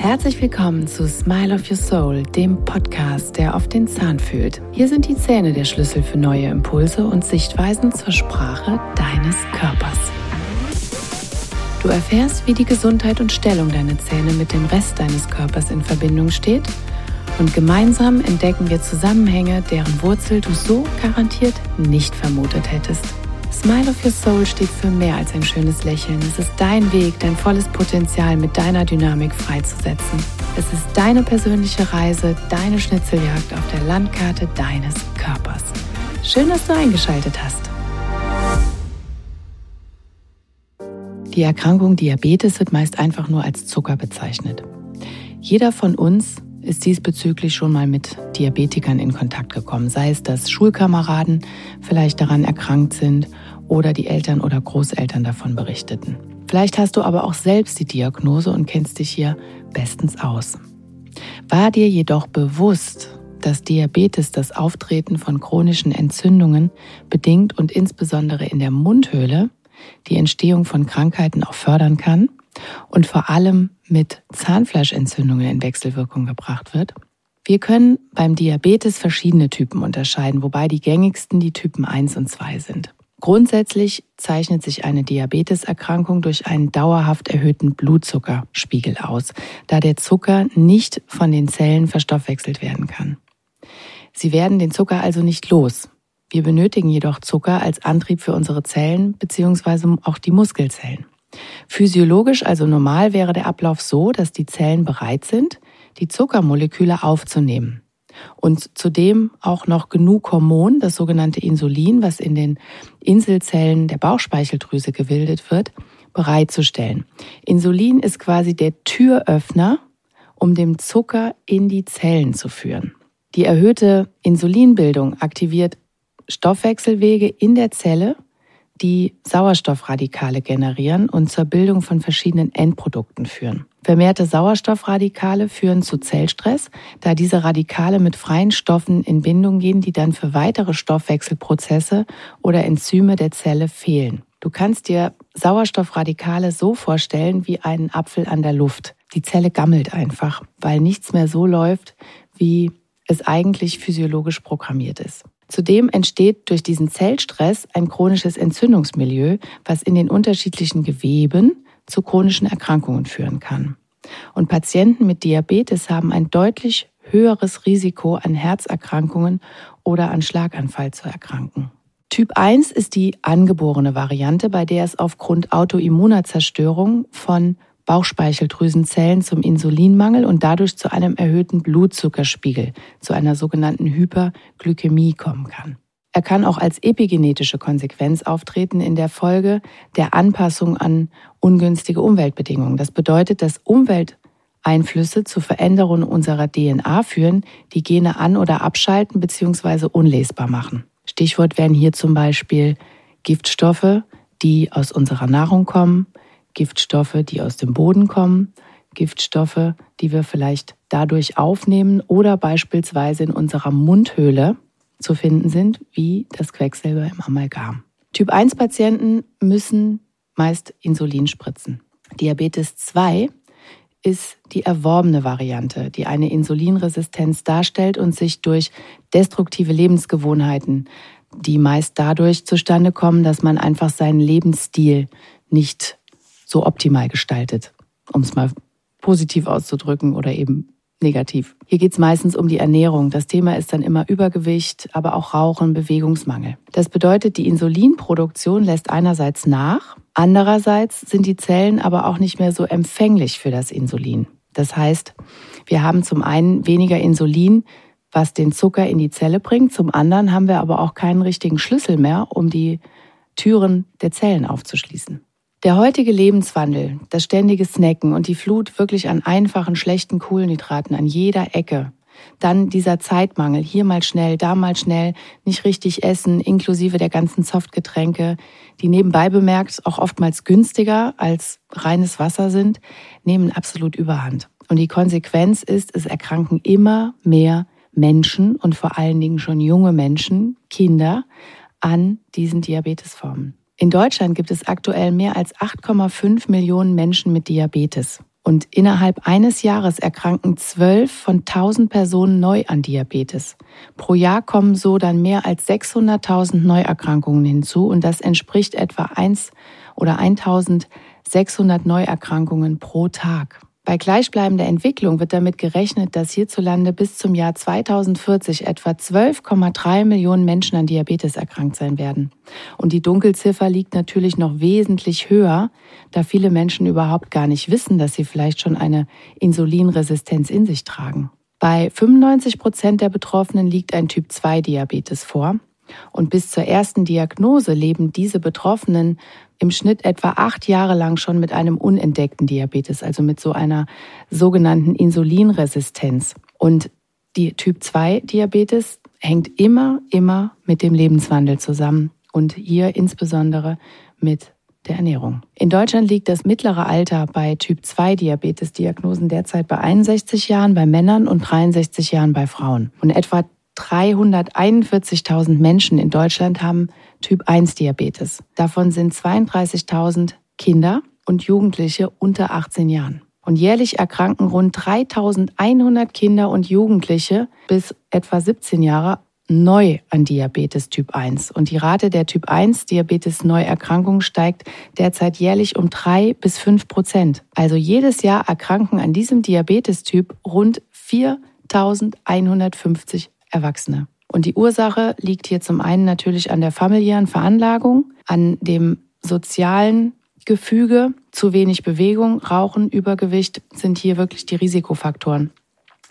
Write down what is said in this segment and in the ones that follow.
Herzlich willkommen zu Smile of Your Soul, dem Podcast, der auf den Zahn fühlt. Hier sind die Zähne der Schlüssel für neue Impulse und Sichtweisen zur Sprache deines Körpers. Du erfährst, wie die Gesundheit und Stellung deiner Zähne mit dem Rest deines Körpers in Verbindung steht und gemeinsam entdecken wir Zusammenhänge, deren Wurzel du so garantiert nicht vermutet hättest. Smile of Your Soul steht für mehr als ein schönes Lächeln. Es ist dein Weg, dein volles Potenzial mit deiner Dynamik freizusetzen. Es ist deine persönliche Reise, deine Schnitzeljagd auf der Landkarte deines Körpers. Schön, dass du eingeschaltet hast. Die Erkrankung Diabetes wird meist einfach nur als Zucker bezeichnet. Jeder von uns ist diesbezüglich schon mal mit Diabetikern in Kontakt gekommen, sei es, dass Schulkameraden vielleicht daran erkrankt sind oder die Eltern oder Großeltern davon berichteten. Vielleicht hast du aber auch selbst die Diagnose und kennst dich hier bestens aus. War dir jedoch bewusst, dass Diabetes das Auftreten von chronischen Entzündungen bedingt und insbesondere in der Mundhöhle die Entstehung von Krankheiten auch fördern kann und vor allem mit Zahnfleischentzündungen in Wechselwirkung gebracht wird? Wir können beim Diabetes verschiedene Typen unterscheiden, wobei die gängigsten die Typen 1 und 2 sind. Grundsätzlich zeichnet sich eine Diabeteserkrankung durch einen dauerhaft erhöhten Blutzuckerspiegel aus, da der Zucker nicht von den Zellen verstoffwechselt werden kann. Sie werden den Zucker also nicht los. Wir benötigen jedoch Zucker als Antrieb für unsere Zellen bzw. auch die Muskelzellen. Physiologisch, also normal, wäre der Ablauf so, dass die Zellen bereit sind, die Zuckermoleküle aufzunehmen und zudem auch noch genug Hormon, das sogenannte Insulin, was in den Inselzellen der Bauchspeicheldrüse gebildet wird, bereitzustellen. Insulin ist quasi der Türöffner, um den Zucker in die Zellen zu führen. Die erhöhte Insulinbildung aktiviert Stoffwechselwege in der Zelle die Sauerstoffradikale generieren und zur Bildung von verschiedenen Endprodukten führen. Vermehrte Sauerstoffradikale führen zu Zellstress, da diese Radikale mit freien Stoffen in Bindung gehen, die dann für weitere Stoffwechselprozesse oder Enzyme der Zelle fehlen. Du kannst dir Sauerstoffradikale so vorstellen wie einen Apfel an der Luft. Die Zelle gammelt einfach, weil nichts mehr so läuft, wie es eigentlich physiologisch programmiert ist. Zudem entsteht durch diesen Zellstress ein chronisches Entzündungsmilieu, was in den unterschiedlichen Geweben zu chronischen Erkrankungen führen kann. Und Patienten mit Diabetes haben ein deutlich höheres Risiko an Herzerkrankungen oder an Schlaganfall zu erkranken. Typ 1 ist die angeborene Variante, bei der es aufgrund autoimmuner Zerstörung von Bauchspeicheldrüsenzellen zum Insulinmangel und dadurch zu einem erhöhten Blutzuckerspiegel, zu einer sogenannten Hyperglykämie kommen kann. Er kann auch als epigenetische Konsequenz auftreten in der Folge der Anpassung an ungünstige Umweltbedingungen. Das bedeutet, dass Umwelteinflüsse zu Veränderungen unserer DNA führen, die Gene an- oder abschalten bzw. unlesbar machen. Stichwort wären hier zum Beispiel Giftstoffe, die aus unserer Nahrung kommen, Giftstoffe, die aus dem Boden kommen, Giftstoffe, die wir vielleicht dadurch aufnehmen oder beispielsweise in unserer Mundhöhle zu finden sind, wie das Quecksilber im Amalgam. Typ 1 Patienten müssen meist Insulin spritzen. Diabetes 2 ist die erworbene Variante, die eine Insulinresistenz darstellt und sich durch destruktive Lebensgewohnheiten, die meist dadurch zustande kommen, dass man einfach seinen Lebensstil nicht so optimal gestaltet, um es mal positiv auszudrücken oder eben negativ. Hier geht es meistens um die Ernährung. Das Thema ist dann immer Übergewicht, aber auch Rauchen, Bewegungsmangel. Das bedeutet, die Insulinproduktion lässt einerseits nach, andererseits sind die Zellen aber auch nicht mehr so empfänglich für das Insulin. Das heißt, wir haben zum einen weniger Insulin, was den Zucker in die Zelle bringt, zum anderen haben wir aber auch keinen richtigen Schlüssel mehr, um die Türen der Zellen aufzuschließen. Der heutige Lebenswandel, das ständige Snacken und die Flut wirklich an einfachen, schlechten Kohlenhydraten an jeder Ecke. Dann dieser Zeitmangel, hier mal schnell, da mal schnell, nicht richtig essen, inklusive der ganzen Softgetränke, die nebenbei bemerkt auch oftmals günstiger als reines Wasser sind, nehmen absolut überhand. Und die Konsequenz ist, es erkranken immer mehr Menschen und vor allen Dingen schon junge Menschen, Kinder, an diesen Diabetesformen. In Deutschland gibt es aktuell mehr als 8,5 Millionen Menschen mit Diabetes. Und innerhalb eines Jahres erkranken zwölf von tausend Personen neu an Diabetes. Pro Jahr kommen so dann mehr als 600.000 Neuerkrankungen hinzu und das entspricht etwa 1 oder 1600 Neuerkrankungen pro Tag. Bei gleichbleibender Entwicklung wird damit gerechnet, dass hierzulande bis zum Jahr 2040 etwa 12,3 Millionen Menschen an Diabetes erkrankt sein werden. Und die Dunkelziffer liegt natürlich noch wesentlich höher, da viele Menschen überhaupt gar nicht wissen, dass sie vielleicht schon eine Insulinresistenz in sich tragen. Bei 95 Prozent der Betroffenen liegt ein Typ-2-Diabetes vor. Und bis zur ersten Diagnose leben diese Betroffenen im Schnitt etwa acht Jahre lang schon mit einem unentdeckten Diabetes, also mit so einer sogenannten Insulinresistenz. Und die Typ-2-Diabetes hängt immer, immer mit dem Lebenswandel zusammen und hier insbesondere mit der Ernährung. In Deutschland liegt das mittlere Alter bei Typ-2-Diabetes-Diagnosen derzeit bei 61 Jahren bei Männern und 63 Jahren bei Frauen. Und etwa 341.000 Menschen in Deutschland haben Typ 1 Diabetes. Davon sind 32.000 Kinder und Jugendliche unter 18 Jahren. Und jährlich erkranken rund 3100 Kinder und Jugendliche bis etwa 17 Jahre neu an Diabetes Typ 1. Und die Rate der Typ 1 Diabetes Neuerkrankung steigt derzeit jährlich um drei bis fünf Prozent. Also jedes Jahr erkranken an diesem Diabetestyp rund 4150 Erwachsene. Und die Ursache liegt hier zum einen natürlich an der familiären Veranlagung, an dem sozialen Gefüge, zu wenig Bewegung, Rauchen, Übergewicht sind hier wirklich die Risikofaktoren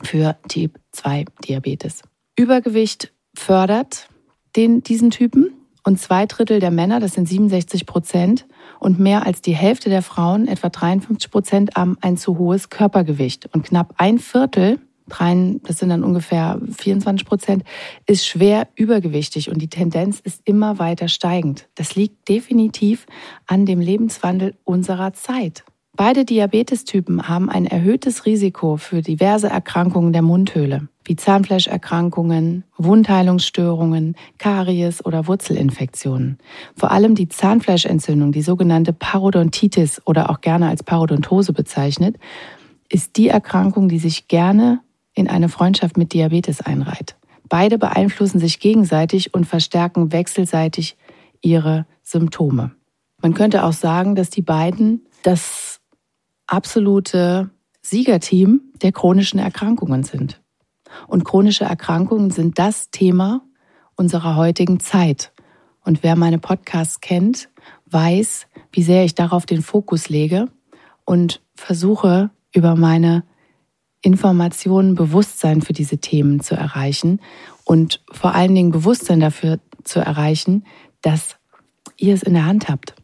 für Typ 2 Diabetes. Übergewicht fördert den, diesen Typen und zwei Drittel der Männer, das sind 67 Prozent, und mehr als die Hälfte der Frauen, etwa 53 Prozent, haben ein zu hohes Körpergewicht. Und knapp ein Viertel das sind dann ungefähr 24 Prozent, ist schwer übergewichtig und die Tendenz ist immer weiter steigend. Das liegt definitiv an dem Lebenswandel unserer Zeit. Beide Diabetestypen haben ein erhöhtes Risiko für diverse Erkrankungen der Mundhöhle, wie Zahnfleischerkrankungen, Wundheilungsstörungen, Karies oder Wurzelinfektionen. Vor allem die Zahnfleischentzündung, die sogenannte Parodontitis oder auch gerne als Parodontose bezeichnet, ist die Erkrankung, die sich gerne in eine Freundschaft mit Diabetes einreiht. Beide beeinflussen sich gegenseitig und verstärken wechselseitig ihre Symptome. Man könnte auch sagen, dass die beiden das absolute Siegerteam der chronischen Erkrankungen sind. Und chronische Erkrankungen sind das Thema unserer heutigen Zeit. Und wer meine Podcasts kennt, weiß, wie sehr ich darauf den Fokus lege und versuche über meine Informationen, Bewusstsein für diese Themen zu erreichen und vor allen Dingen Bewusstsein dafür zu erreichen, dass ihr es in der Hand habt.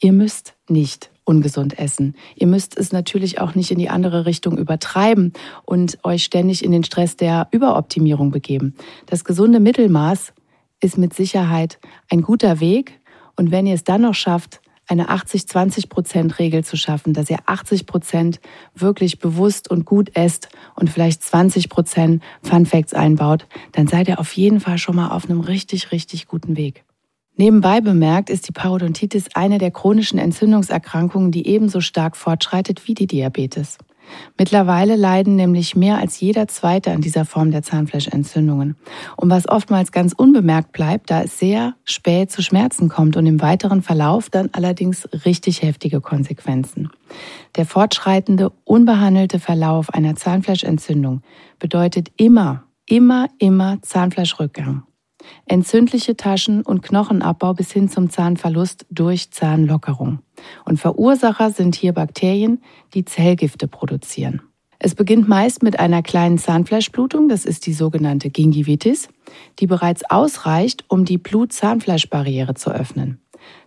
Ihr müsst nicht ungesund essen. Ihr müsst es natürlich auch nicht in die andere Richtung übertreiben und euch ständig in den Stress der Überoptimierung begeben. Das gesunde Mittelmaß ist mit Sicherheit ein guter Weg und wenn ihr es dann noch schafft, eine 80-20-Prozent-Regel zu schaffen, dass ihr 80 Prozent wirklich bewusst und gut esst und vielleicht 20 Prozent Fun Facts einbaut, dann seid ihr auf jeden Fall schon mal auf einem richtig, richtig guten Weg. Nebenbei bemerkt ist die Parodontitis eine der chronischen Entzündungserkrankungen, die ebenso stark fortschreitet wie die Diabetes. Mittlerweile leiden nämlich mehr als jeder Zweite an dieser Form der Zahnfleischentzündungen. Und was oftmals ganz unbemerkt bleibt, da es sehr spät zu Schmerzen kommt und im weiteren Verlauf dann allerdings richtig heftige Konsequenzen. Der fortschreitende, unbehandelte Verlauf einer Zahnfleischentzündung bedeutet immer, immer, immer Zahnfleischrückgang. Entzündliche Taschen- und Knochenabbau bis hin zum Zahnverlust durch Zahnlockerung. Und Verursacher sind hier Bakterien, die Zellgifte produzieren. Es beginnt meist mit einer kleinen Zahnfleischblutung, das ist die sogenannte Gingivitis, die bereits ausreicht, um die Blut-Zahnfleischbarriere zu öffnen.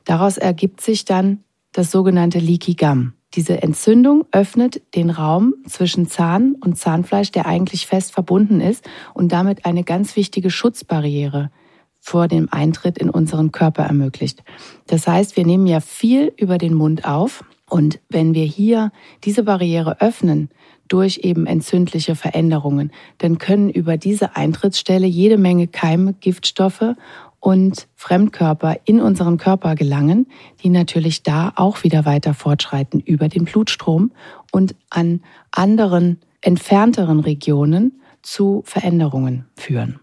Daraus ergibt sich dann das sogenannte Leaky Gum. Diese Entzündung öffnet den Raum zwischen Zahn und Zahnfleisch, der eigentlich fest verbunden ist und damit eine ganz wichtige Schutzbarriere vor dem Eintritt in unseren Körper ermöglicht. Das heißt, wir nehmen ja viel über den Mund auf und wenn wir hier diese Barriere öffnen, durch eben entzündliche Veränderungen, dann können über diese Eintrittsstelle jede Menge Keime, Giftstoffe und Fremdkörper in unseren Körper gelangen, die natürlich da auch wieder weiter fortschreiten über den Blutstrom und an anderen entfernteren Regionen zu Veränderungen führen.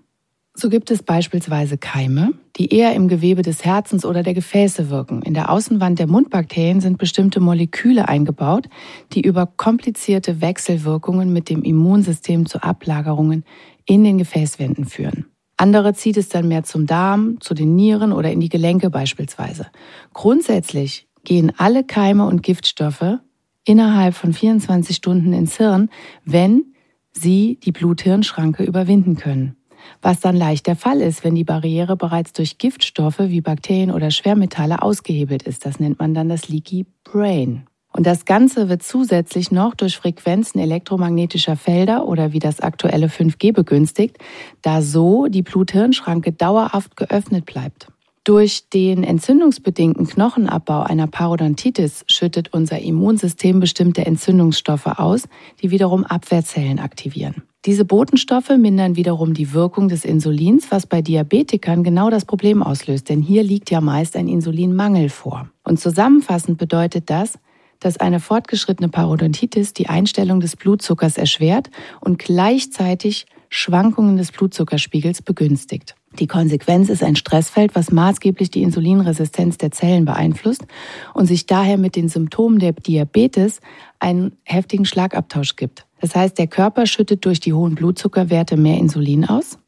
So gibt es beispielsweise Keime, die eher im Gewebe des Herzens oder der Gefäße wirken. In der Außenwand der Mundbakterien sind bestimmte Moleküle eingebaut, die über komplizierte Wechselwirkungen mit dem Immunsystem zu Ablagerungen in den Gefäßwänden führen. Andere zieht es dann mehr zum Darm, zu den Nieren oder in die Gelenke beispielsweise. Grundsätzlich gehen alle Keime und Giftstoffe innerhalb von 24 Stunden ins Hirn, wenn sie die Blut-Hirn-Schranke überwinden können was dann leicht der Fall ist, wenn die Barriere bereits durch Giftstoffe wie Bakterien oder Schwermetalle ausgehebelt ist. Das nennt man dann das Leaky Brain. Und das Ganze wird zusätzlich noch durch Frequenzen elektromagnetischer Felder oder wie das aktuelle 5G begünstigt, da so die Blut-Hirn-Schranke dauerhaft geöffnet bleibt. Durch den entzündungsbedingten Knochenabbau einer Parodontitis schüttet unser Immunsystem bestimmte Entzündungsstoffe aus, die wiederum Abwehrzellen aktivieren. Diese Botenstoffe mindern wiederum die Wirkung des Insulins, was bei Diabetikern genau das Problem auslöst, denn hier liegt ja meist ein Insulinmangel vor. Und zusammenfassend bedeutet das, dass eine fortgeschrittene Parodontitis die Einstellung des Blutzuckers erschwert und gleichzeitig Schwankungen des Blutzuckerspiegels begünstigt. Die Konsequenz ist ein Stressfeld, was maßgeblich die Insulinresistenz der Zellen beeinflusst und sich daher mit den Symptomen der Diabetes einen heftigen Schlagabtausch gibt. Das heißt, der Körper schüttet durch die hohen Blutzuckerwerte mehr Insulin aus.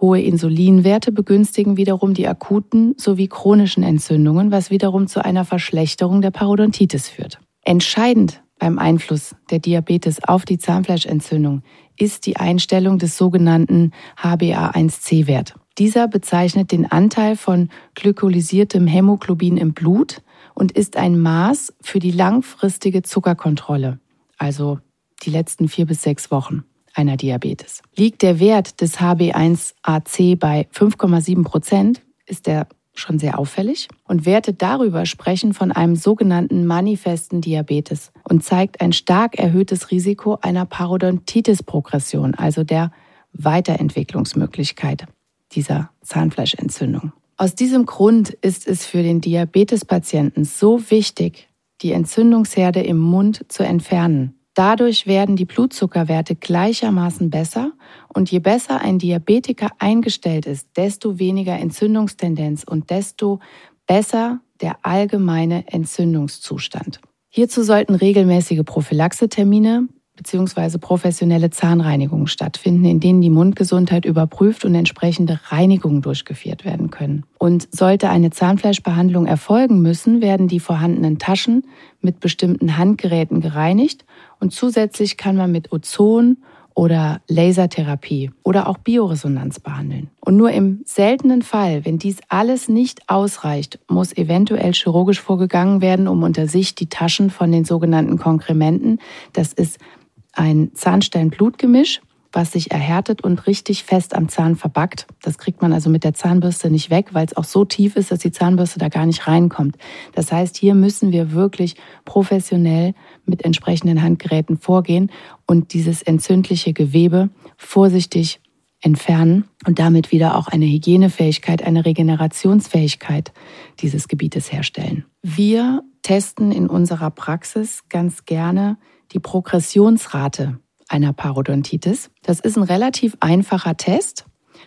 Hohe Insulinwerte begünstigen wiederum die akuten sowie chronischen Entzündungen, was wiederum zu einer Verschlechterung der Parodontitis führt. Entscheidend beim Einfluss der Diabetes auf die Zahnfleischentzündung ist die Einstellung des sogenannten HbA1c-Wert. Dieser bezeichnet den Anteil von glykolysiertem Hämoglobin im Blut und ist ein Maß für die langfristige Zuckerkontrolle, also die letzten vier bis sechs Wochen einer Diabetes. Liegt der Wert des HB1AC bei 5,7 Prozent, ist er schon sehr auffällig und Werte darüber sprechen von einem sogenannten manifesten Diabetes und zeigt ein stark erhöhtes Risiko einer Parodontitis-Progression, also der Weiterentwicklungsmöglichkeit dieser Zahnfleischentzündung. Aus diesem Grund ist es für den Diabetespatienten so wichtig, die Entzündungsherde im Mund zu entfernen Dadurch werden die Blutzuckerwerte gleichermaßen besser und je besser ein Diabetiker eingestellt ist, desto weniger Entzündungstendenz und desto besser der allgemeine Entzündungszustand. Hierzu sollten regelmäßige Prophylaxetermine bzw. professionelle Zahnreinigungen stattfinden, in denen die Mundgesundheit überprüft und entsprechende Reinigungen durchgeführt werden können. Und sollte eine Zahnfleischbehandlung erfolgen müssen, werden die vorhandenen Taschen mit bestimmten Handgeräten gereinigt und zusätzlich kann man mit Ozon oder Lasertherapie oder auch Bioresonanz behandeln. Und nur im seltenen Fall, wenn dies alles nicht ausreicht, muss eventuell chirurgisch vorgegangen werden, um unter sich die Taschen von den sogenannten Konkrementen, das ist ein Zahnstein-Blutgemisch, was sich erhärtet und richtig fest am Zahn verbackt. Das kriegt man also mit der Zahnbürste nicht weg, weil es auch so tief ist, dass die Zahnbürste da gar nicht reinkommt. Das heißt, hier müssen wir wirklich professionell mit entsprechenden Handgeräten vorgehen und dieses entzündliche Gewebe vorsichtig entfernen und damit wieder auch eine Hygienefähigkeit, eine Regenerationsfähigkeit dieses Gebietes herstellen. Wir testen in unserer Praxis ganz gerne die Progressionsrate einer Parodontitis. Das ist ein relativ einfacher Test,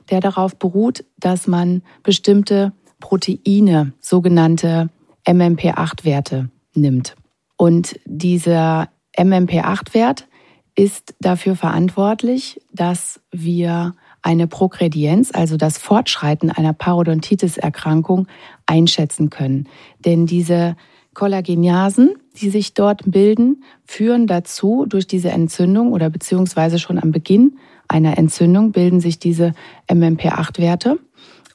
der darauf beruht, dass man bestimmte Proteine, sogenannte MMP8-Werte, nimmt. Und dieser MMP8-Wert ist dafür verantwortlich, dass wir eine Progredienz, also das Fortschreiten einer Parodontitis-Erkrankung, einschätzen können. Denn diese Kollageniasen, die sich dort bilden, führen dazu, durch diese Entzündung oder beziehungsweise schon am Beginn einer Entzündung bilden sich diese MMP8-Werte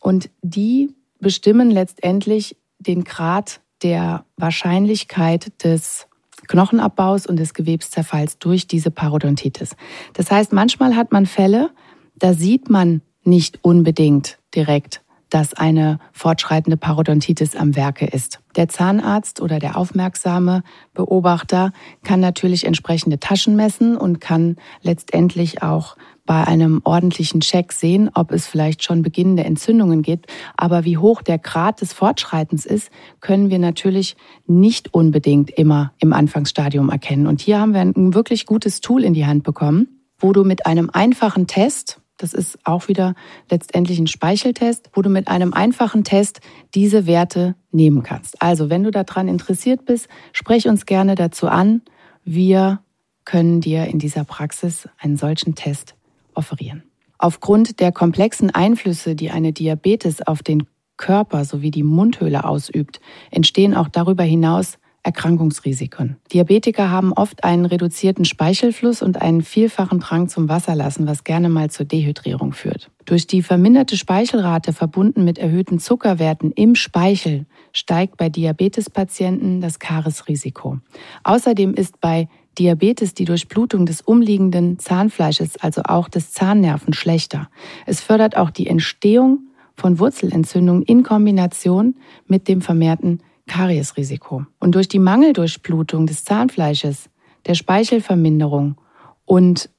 und die bestimmen letztendlich den Grad der Wahrscheinlichkeit des Knochenabbaus und des Gewebszerfalls durch diese Parodontitis. Das heißt, manchmal hat man Fälle, da sieht man nicht unbedingt direkt dass eine fortschreitende Parodontitis am Werke ist. Der Zahnarzt oder der aufmerksame Beobachter kann natürlich entsprechende Taschen messen und kann letztendlich auch bei einem ordentlichen Check sehen, ob es vielleicht schon beginnende Entzündungen gibt. Aber wie hoch der Grad des Fortschreitens ist, können wir natürlich nicht unbedingt immer im Anfangsstadium erkennen. Und hier haben wir ein wirklich gutes Tool in die Hand bekommen, wo du mit einem einfachen Test, das ist auch wieder letztendlich ein Speicheltest, wo du mit einem einfachen Test diese Werte nehmen kannst. Also, wenn du daran interessiert bist, sprech uns gerne dazu an. Wir können dir in dieser Praxis einen solchen Test offerieren. Aufgrund der komplexen Einflüsse, die eine Diabetes auf den Körper sowie die Mundhöhle ausübt, entstehen auch darüber hinaus Erkrankungsrisiken. Diabetiker haben oft einen reduzierten Speichelfluss und einen vielfachen Drang zum Wasserlassen, was gerne mal zur Dehydrierung führt. Durch die verminderte Speichelrate verbunden mit erhöhten Zuckerwerten im Speichel steigt bei Diabetespatienten das Karesrisiko. Außerdem ist bei Diabetes die Durchblutung des umliegenden Zahnfleisches, also auch des Zahnnerven, schlechter. Es fördert auch die Entstehung von Wurzelentzündungen in Kombination mit dem vermehrten Kariesrisiko. Und durch die Mangeldurchblutung des Zahnfleisches, der Speichelverminderung und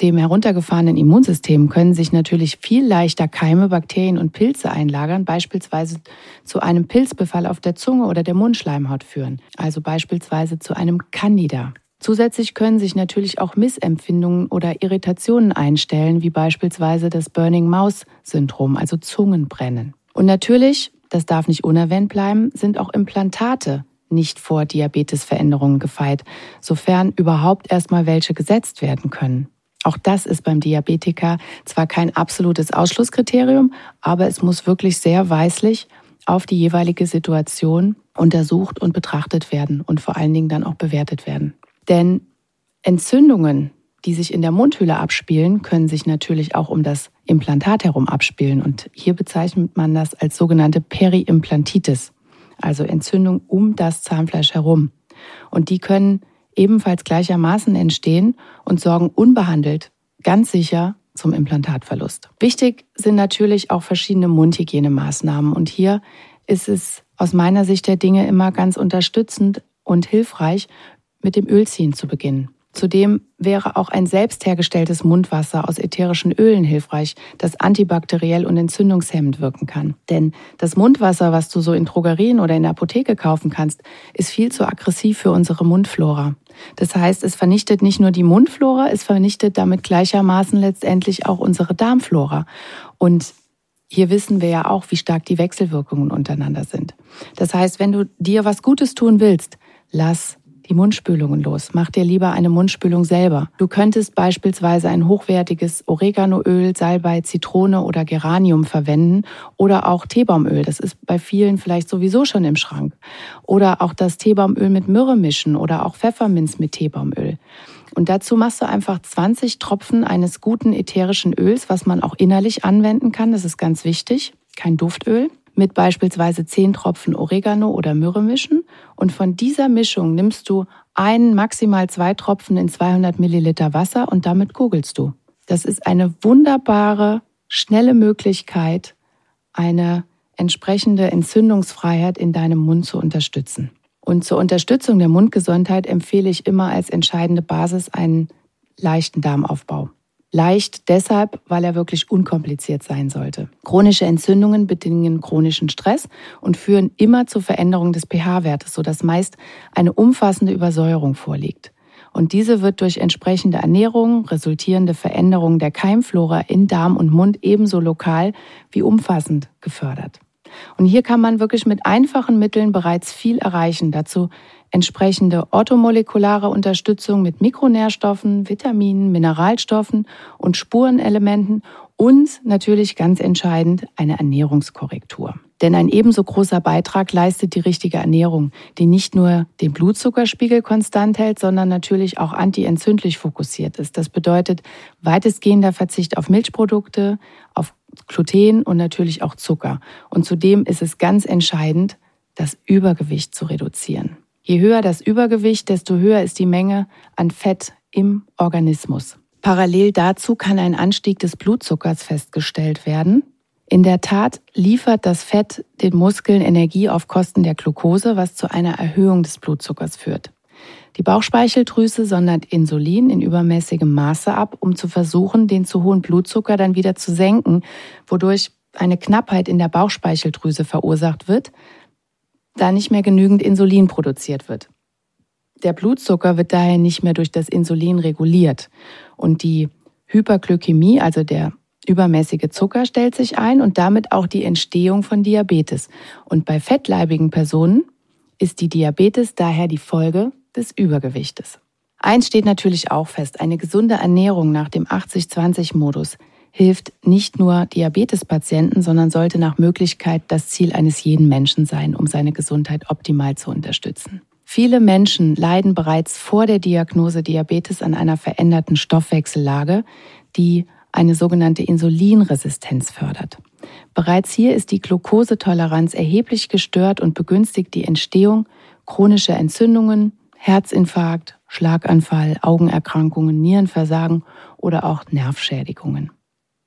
dem heruntergefahrenen Immunsystem können sich natürlich viel leichter Keime, Bakterien und Pilze einlagern, beispielsweise zu einem Pilzbefall auf der Zunge oder der Mundschleimhaut führen, also beispielsweise zu einem Candida. Zusätzlich können sich natürlich auch Missempfindungen oder Irritationen einstellen, wie beispielsweise das Burning Mouse Syndrom, also Zungenbrennen. Und natürlich, das darf nicht unerwähnt bleiben, sind auch Implantate nicht vor Diabetesveränderungen gefeit, sofern überhaupt erstmal welche gesetzt werden können. Auch das ist beim Diabetiker zwar kein absolutes Ausschlusskriterium, aber es muss wirklich sehr weislich auf die jeweilige Situation untersucht und betrachtet werden und vor allen Dingen dann auch bewertet werden. Denn Entzündungen, die sich in der Mundhöhle abspielen, können sich natürlich auch um das Implantat herum abspielen. Und hier bezeichnet man das als sogenannte Periimplantitis, also Entzündung um das Zahnfleisch herum. Und die können ebenfalls gleichermaßen entstehen und sorgen unbehandelt ganz sicher zum Implantatverlust. Wichtig sind natürlich auch verschiedene Mundhygienemaßnahmen. Und hier ist es aus meiner Sicht der Dinge immer ganz unterstützend und hilfreich, mit dem Ölziehen zu beginnen. Zudem wäre auch ein selbst hergestelltes Mundwasser aus ätherischen Ölen hilfreich, das antibakteriell und entzündungshemmend wirken kann. Denn das Mundwasser, was du so in Drogerien oder in der Apotheke kaufen kannst, ist viel zu aggressiv für unsere Mundflora. Das heißt, es vernichtet nicht nur die Mundflora, es vernichtet damit gleichermaßen letztendlich auch unsere Darmflora. Und hier wissen wir ja auch, wie stark die Wechselwirkungen untereinander sind. Das heißt, wenn du dir was Gutes tun willst, lass die Mundspülungen los. Mach dir lieber eine Mundspülung selber. Du könntest beispielsweise ein hochwertiges Oreganoöl, Salbei, Zitrone oder Geranium verwenden oder auch Teebaumöl. Das ist bei vielen vielleicht sowieso schon im Schrank. Oder auch das Teebaumöl mit Myrrhe mischen oder auch Pfefferminz mit Teebaumöl. Und dazu machst du einfach 20 Tropfen eines guten ätherischen Öls, was man auch innerlich anwenden kann. Das ist ganz wichtig. Kein Duftöl mit beispielsweise 10 Tropfen Oregano oder Myrrhe mischen und von dieser Mischung nimmst du einen, maximal zwei Tropfen in 200 Milliliter Wasser und damit kugelst du. Das ist eine wunderbare, schnelle Möglichkeit, eine entsprechende Entzündungsfreiheit in deinem Mund zu unterstützen. Und zur Unterstützung der Mundgesundheit empfehle ich immer als entscheidende Basis einen leichten Darmaufbau. Leicht deshalb, weil er wirklich unkompliziert sein sollte. Chronische Entzündungen bedingen chronischen Stress und führen immer zu Veränderungen des pH-Wertes, sodass meist eine umfassende Übersäuerung vorliegt. Und diese wird durch entsprechende Ernährung resultierende Veränderungen der Keimflora in Darm und Mund ebenso lokal wie umfassend gefördert. Und hier kann man wirklich mit einfachen Mitteln bereits viel erreichen. Dazu entsprechende orthomolekulare Unterstützung mit Mikronährstoffen, Vitaminen, Mineralstoffen und Spurenelementen und natürlich ganz entscheidend eine Ernährungskorrektur. Denn ein ebenso großer Beitrag leistet die richtige Ernährung, die nicht nur den Blutzuckerspiegel konstant hält, sondern natürlich auch antientzündlich fokussiert ist. Das bedeutet weitestgehender Verzicht auf Milchprodukte, Gluten und natürlich auch Zucker. Und zudem ist es ganz entscheidend, das Übergewicht zu reduzieren. Je höher das Übergewicht, desto höher ist die Menge an Fett im Organismus. Parallel dazu kann ein Anstieg des Blutzuckers festgestellt werden. In der Tat liefert das Fett den Muskeln Energie auf Kosten der Glucose, was zu einer Erhöhung des Blutzuckers führt. Die Bauchspeicheldrüse sondert Insulin in übermäßigem Maße ab, um zu versuchen, den zu hohen Blutzucker dann wieder zu senken, wodurch eine Knappheit in der Bauchspeicheldrüse verursacht wird, da nicht mehr genügend Insulin produziert wird. Der Blutzucker wird daher nicht mehr durch das Insulin reguliert und die Hyperglykämie, also der übermäßige Zucker, stellt sich ein und damit auch die Entstehung von Diabetes. Und bei fettleibigen Personen ist die Diabetes daher die Folge des Übergewichtes. Eins steht natürlich auch fest, eine gesunde Ernährung nach dem 80-20-Modus hilft nicht nur Diabetespatienten, sondern sollte nach Möglichkeit das Ziel eines jeden Menschen sein, um seine Gesundheit optimal zu unterstützen. Viele Menschen leiden bereits vor der Diagnose Diabetes an einer veränderten Stoffwechsellage, die eine sogenannte Insulinresistenz fördert. Bereits hier ist die Glukosetoleranz erheblich gestört und begünstigt die Entstehung chronischer Entzündungen, Herzinfarkt, Schlaganfall, Augenerkrankungen, Nierenversagen oder auch Nervschädigungen.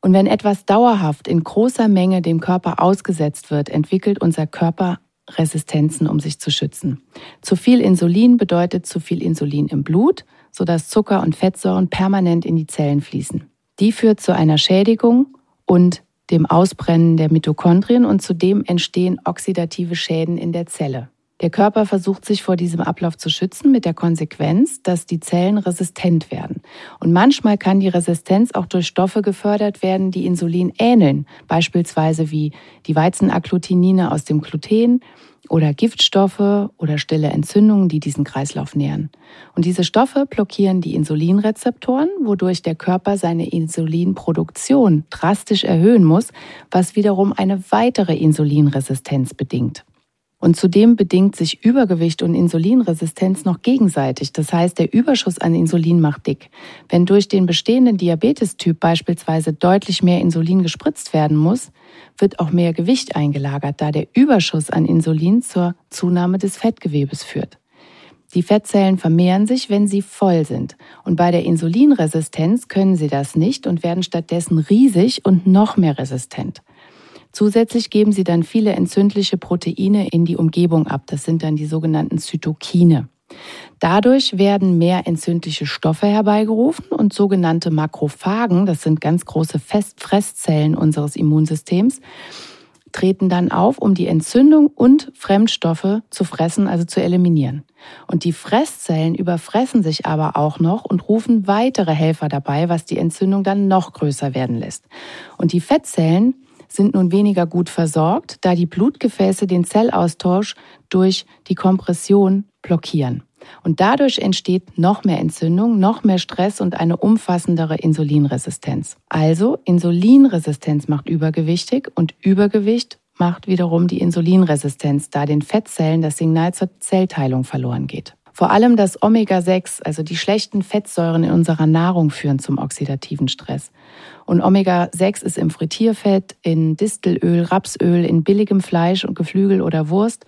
Und wenn etwas dauerhaft in großer Menge dem Körper ausgesetzt wird, entwickelt unser Körper Resistenzen, um sich zu schützen. Zu viel Insulin bedeutet zu viel Insulin im Blut, sodass Zucker und Fettsäuren permanent in die Zellen fließen. Die führt zu einer Schädigung und dem Ausbrennen der Mitochondrien und zudem entstehen oxidative Schäden in der Zelle. Der Körper versucht sich vor diesem Ablauf zu schützen mit der Konsequenz, dass die Zellen resistent werden. Und manchmal kann die Resistenz auch durch Stoffe gefördert werden, die Insulin ähneln, beispielsweise wie die Weizenagglutinine aus dem Gluten oder Giftstoffe oder stille Entzündungen, die diesen Kreislauf nähren. Und diese Stoffe blockieren die Insulinrezeptoren, wodurch der Körper seine Insulinproduktion drastisch erhöhen muss, was wiederum eine weitere Insulinresistenz bedingt. Und zudem bedingt sich Übergewicht und Insulinresistenz noch gegenseitig. Das heißt, der Überschuss an Insulin macht dick. Wenn durch den bestehenden Diabetestyp beispielsweise deutlich mehr Insulin gespritzt werden muss, wird auch mehr Gewicht eingelagert, da der Überschuss an Insulin zur Zunahme des Fettgewebes führt. Die Fettzellen vermehren sich, wenn sie voll sind. Und bei der Insulinresistenz können sie das nicht und werden stattdessen riesig und noch mehr resistent. Zusätzlich geben sie dann viele entzündliche Proteine in die Umgebung ab. Das sind dann die sogenannten Zytokine. Dadurch werden mehr entzündliche Stoffe herbeigerufen und sogenannte Makrophagen, das sind ganz große Festsfresszellen unseres Immunsystems, treten dann auf, um die Entzündung und Fremdstoffe zu fressen, also zu eliminieren. Und die Fresszellen überfressen sich aber auch noch und rufen weitere Helfer dabei, was die Entzündung dann noch größer werden lässt. Und die Fettzellen sind nun weniger gut versorgt, da die Blutgefäße den Zellaustausch durch die Kompression blockieren. Und dadurch entsteht noch mehr Entzündung, noch mehr Stress und eine umfassendere Insulinresistenz. Also Insulinresistenz macht übergewichtig und Übergewicht macht wiederum die Insulinresistenz, da den Fettzellen das Signal zur Zellteilung verloren geht. Vor allem das Omega-6, also die schlechten Fettsäuren in unserer Nahrung, führen zum oxidativen Stress. Und Omega-6 ist im Frittierfett, in Distelöl, Rapsöl, in billigem Fleisch und Geflügel oder Wurst.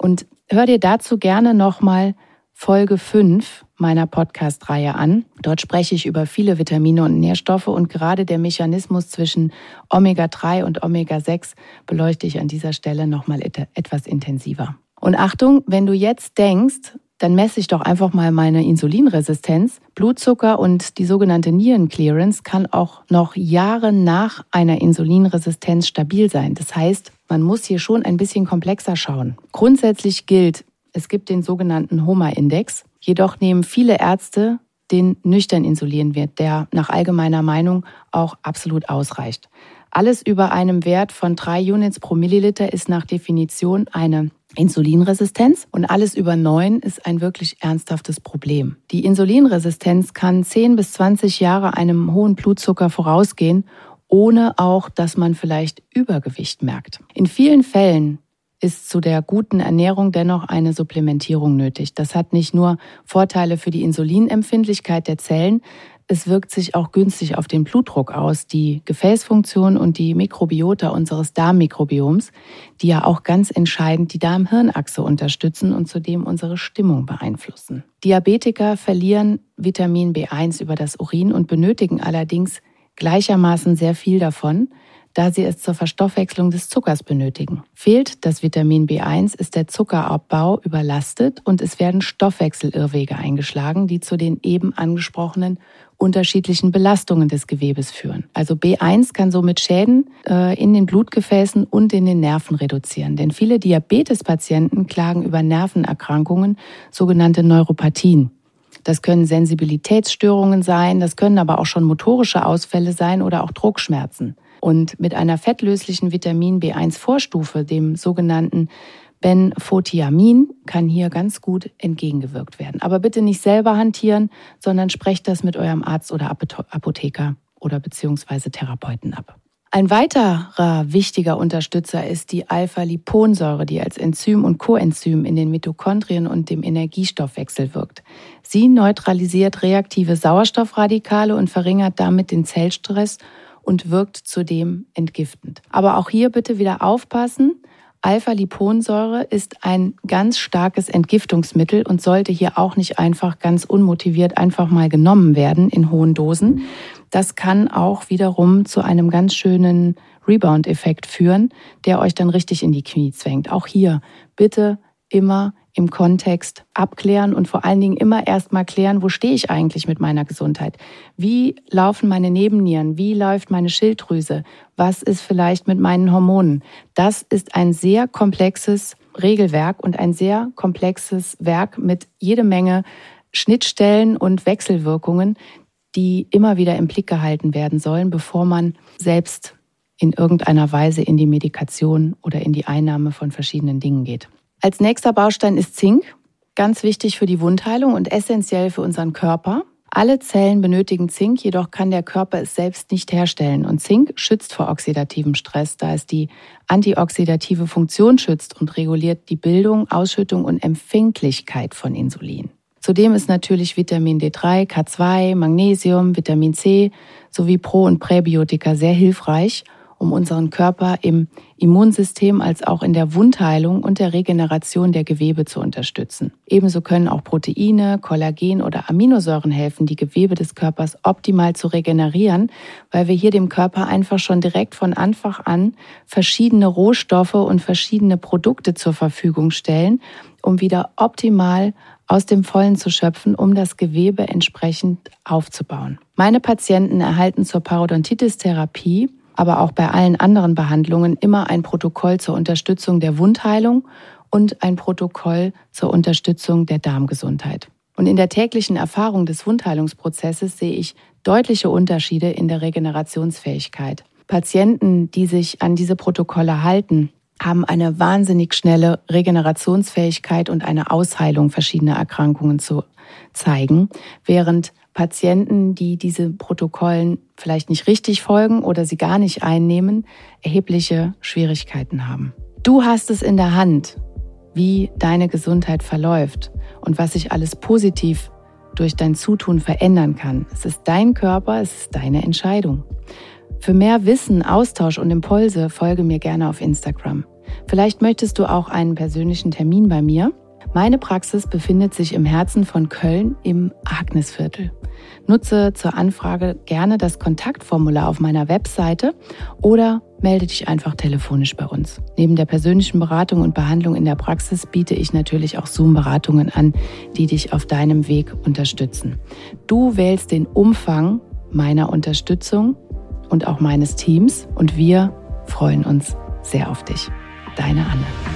Und hör dir dazu gerne nochmal Folge 5 meiner Podcast-Reihe an. Dort spreche ich über viele Vitamine und Nährstoffe und gerade der Mechanismus zwischen Omega-3 und Omega-6 beleuchte ich an dieser Stelle nochmal etwas intensiver. Und Achtung, wenn du jetzt denkst, dann messe ich doch einfach mal meine Insulinresistenz. Blutzucker und die sogenannte Nierenclearance kann auch noch Jahre nach einer Insulinresistenz stabil sein. Das heißt, man muss hier schon ein bisschen komplexer schauen. Grundsätzlich gilt, es gibt den sogenannten HOMA-Index. Jedoch nehmen viele Ärzte den nüchtern Insulinwert, der nach allgemeiner Meinung auch absolut ausreicht. Alles über einem Wert von drei Units pro Milliliter ist nach Definition eine Insulinresistenz und alles über neun ist ein wirklich ernsthaftes Problem. Die Insulinresistenz kann 10 bis 20 Jahre einem hohen Blutzucker vorausgehen, ohne auch, dass man vielleicht Übergewicht merkt. In vielen Fällen ist zu der guten Ernährung dennoch eine Supplementierung nötig. Das hat nicht nur Vorteile für die Insulinempfindlichkeit der Zellen, es wirkt sich auch günstig auf den Blutdruck aus, die Gefäßfunktion und die Mikrobiota unseres Darmmikrobioms, die ja auch ganz entscheidend die Darm-Hirn-Achse unterstützen und zudem unsere Stimmung beeinflussen. Diabetiker verlieren Vitamin B1 über das Urin und benötigen allerdings gleichermaßen sehr viel davon, da sie es zur Verstoffwechslung des Zuckers benötigen. Fehlt das Vitamin B1, ist der Zuckerabbau überlastet und es werden Stoffwechselirrwege eingeschlagen, die zu den eben angesprochenen unterschiedlichen Belastungen des Gewebes führen. Also B1 kann somit Schäden äh, in den Blutgefäßen und in den Nerven reduzieren. Denn viele Diabetespatienten klagen über Nervenerkrankungen, sogenannte Neuropathien. Das können Sensibilitätsstörungen sein, das können aber auch schon motorische Ausfälle sein oder auch Druckschmerzen. Und mit einer fettlöslichen Vitamin B1-Vorstufe, dem sogenannten Benfotiamin, kann hier ganz gut entgegengewirkt werden. Aber bitte nicht selber hantieren, sondern sprecht das mit eurem Arzt oder Apotheker oder beziehungsweise Therapeuten ab. Ein weiterer wichtiger Unterstützer ist die Alpha-Liponsäure, die als Enzym und Coenzym in den Mitochondrien und dem Energiestoffwechsel wirkt. Sie neutralisiert reaktive Sauerstoffradikale und verringert damit den Zellstress und wirkt zudem entgiftend. Aber auch hier bitte wieder aufpassen. Alpha-Liponsäure ist ein ganz starkes Entgiftungsmittel und sollte hier auch nicht einfach ganz unmotiviert einfach mal genommen werden in hohen Dosen. Das kann auch wiederum zu einem ganz schönen Rebound-Effekt führen, der euch dann richtig in die Knie zwängt. Auch hier bitte immer im Kontext abklären und vor allen Dingen immer erstmal klären, wo stehe ich eigentlich mit meiner Gesundheit? Wie laufen meine Nebennieren? Wie läuft meine Schilddrüse? Was ist vielleicht mit meinen Hormonen? Das ist ein sehr komplexes Regelwerk und ein sehr komplexes Werk mit jede Menge Schnittstellen und Wechselwirkungen, die immer wieder im Blick gehalten werden sollen, bevor man selbst in irgendeiner Weise in die Medikation oder in die Einnahme von verschiedenen Dingen geht. Als nächster Baustein ist Zink, ganz wichtig für die Wundheilung und essentiell für unseren Körper. Alle Zellen benötigen Zink, jedoch kann der Körper es selbst nicht herstellen. Und Zink schützt vor oxidativem Stress, da es die antioxidative Funktion schützt und reguliert die Bildung, Ausschüttung und Empfänglichkeit von Insulin. Zudem ist natürlich Vitamin D3, K2, Magnesium, Vitamin C sowie Pro- und Präbiotika sehr hilfreich um unseren Körper im Immunsystem als auch in der Wundheilung und der Regeneration der Gewebe zu unterstützen. Ebenso können auch Proteine, Kollagen oder Aminosäuren helfen, die Gewebe des Körpers optimal zu regenerieren, weil wir hier dem Körper einfach schon direkt von Anfang an verschiedene Rohstoffe und verschiedene Produkte zur Verfügung stellen, um wieder optimal aus dem Vollen zu schöpfen, um das Gewebe entsprechend aufzubauen. Meine Patienten erhalten zur Parodontitis-Therapie aber auch bei allen anderen Behandlungen immer ein Protokoll zur Unterstützung der Wundheilung und ein Protokoll zur Unterstützung der Darmgesundheit. Und in der täglichen Erfahrung des Wundheilungsprozesses sehe ich deutliche Unterschiede in der Regenerationsfähigkeit. Patienten, die sich an diese Protokolle halten, haben eine wahnsinnig schnelle Regenerationsfähigkeit und eine Ausheilung verschiedener Erkrankungen zu zeigen, während Patienten, die diese Protokollen vielleicht nicht richtig folgen oder sie gar nicht einnehmen, erhebliche Schwierigkeiten haben. Du hast es in der Hand, wie deine Gesundheit verläuft und was sich alles positiv durch dein Zutun verändern kann. Es ist dein Körper, es ist deine Entscheidung. Für mehr Wissen, Austausch und Impulse folge mir gerne auf Instagram. Vielleicht möchtest du auch einen persönlichen Termin bei mir. Meine Praxis befindet sich im Herzen von Köln im Agnesviertel. Nutze zur Anfrage gerne das Kontaktformular auf meiner Webseite oder melde dich einfach telefonisch bei uns. Neben der persönlichen Beratung und Behandlung in der Praxis biete ich natürlich auch Zoom-Beratungen an, die dich auf deinem Weg unterstützen. Du wählst den Umfang meiner Unterstützung und auch meines Teams und wir freuen uns sehr auf dich. Deine Anne.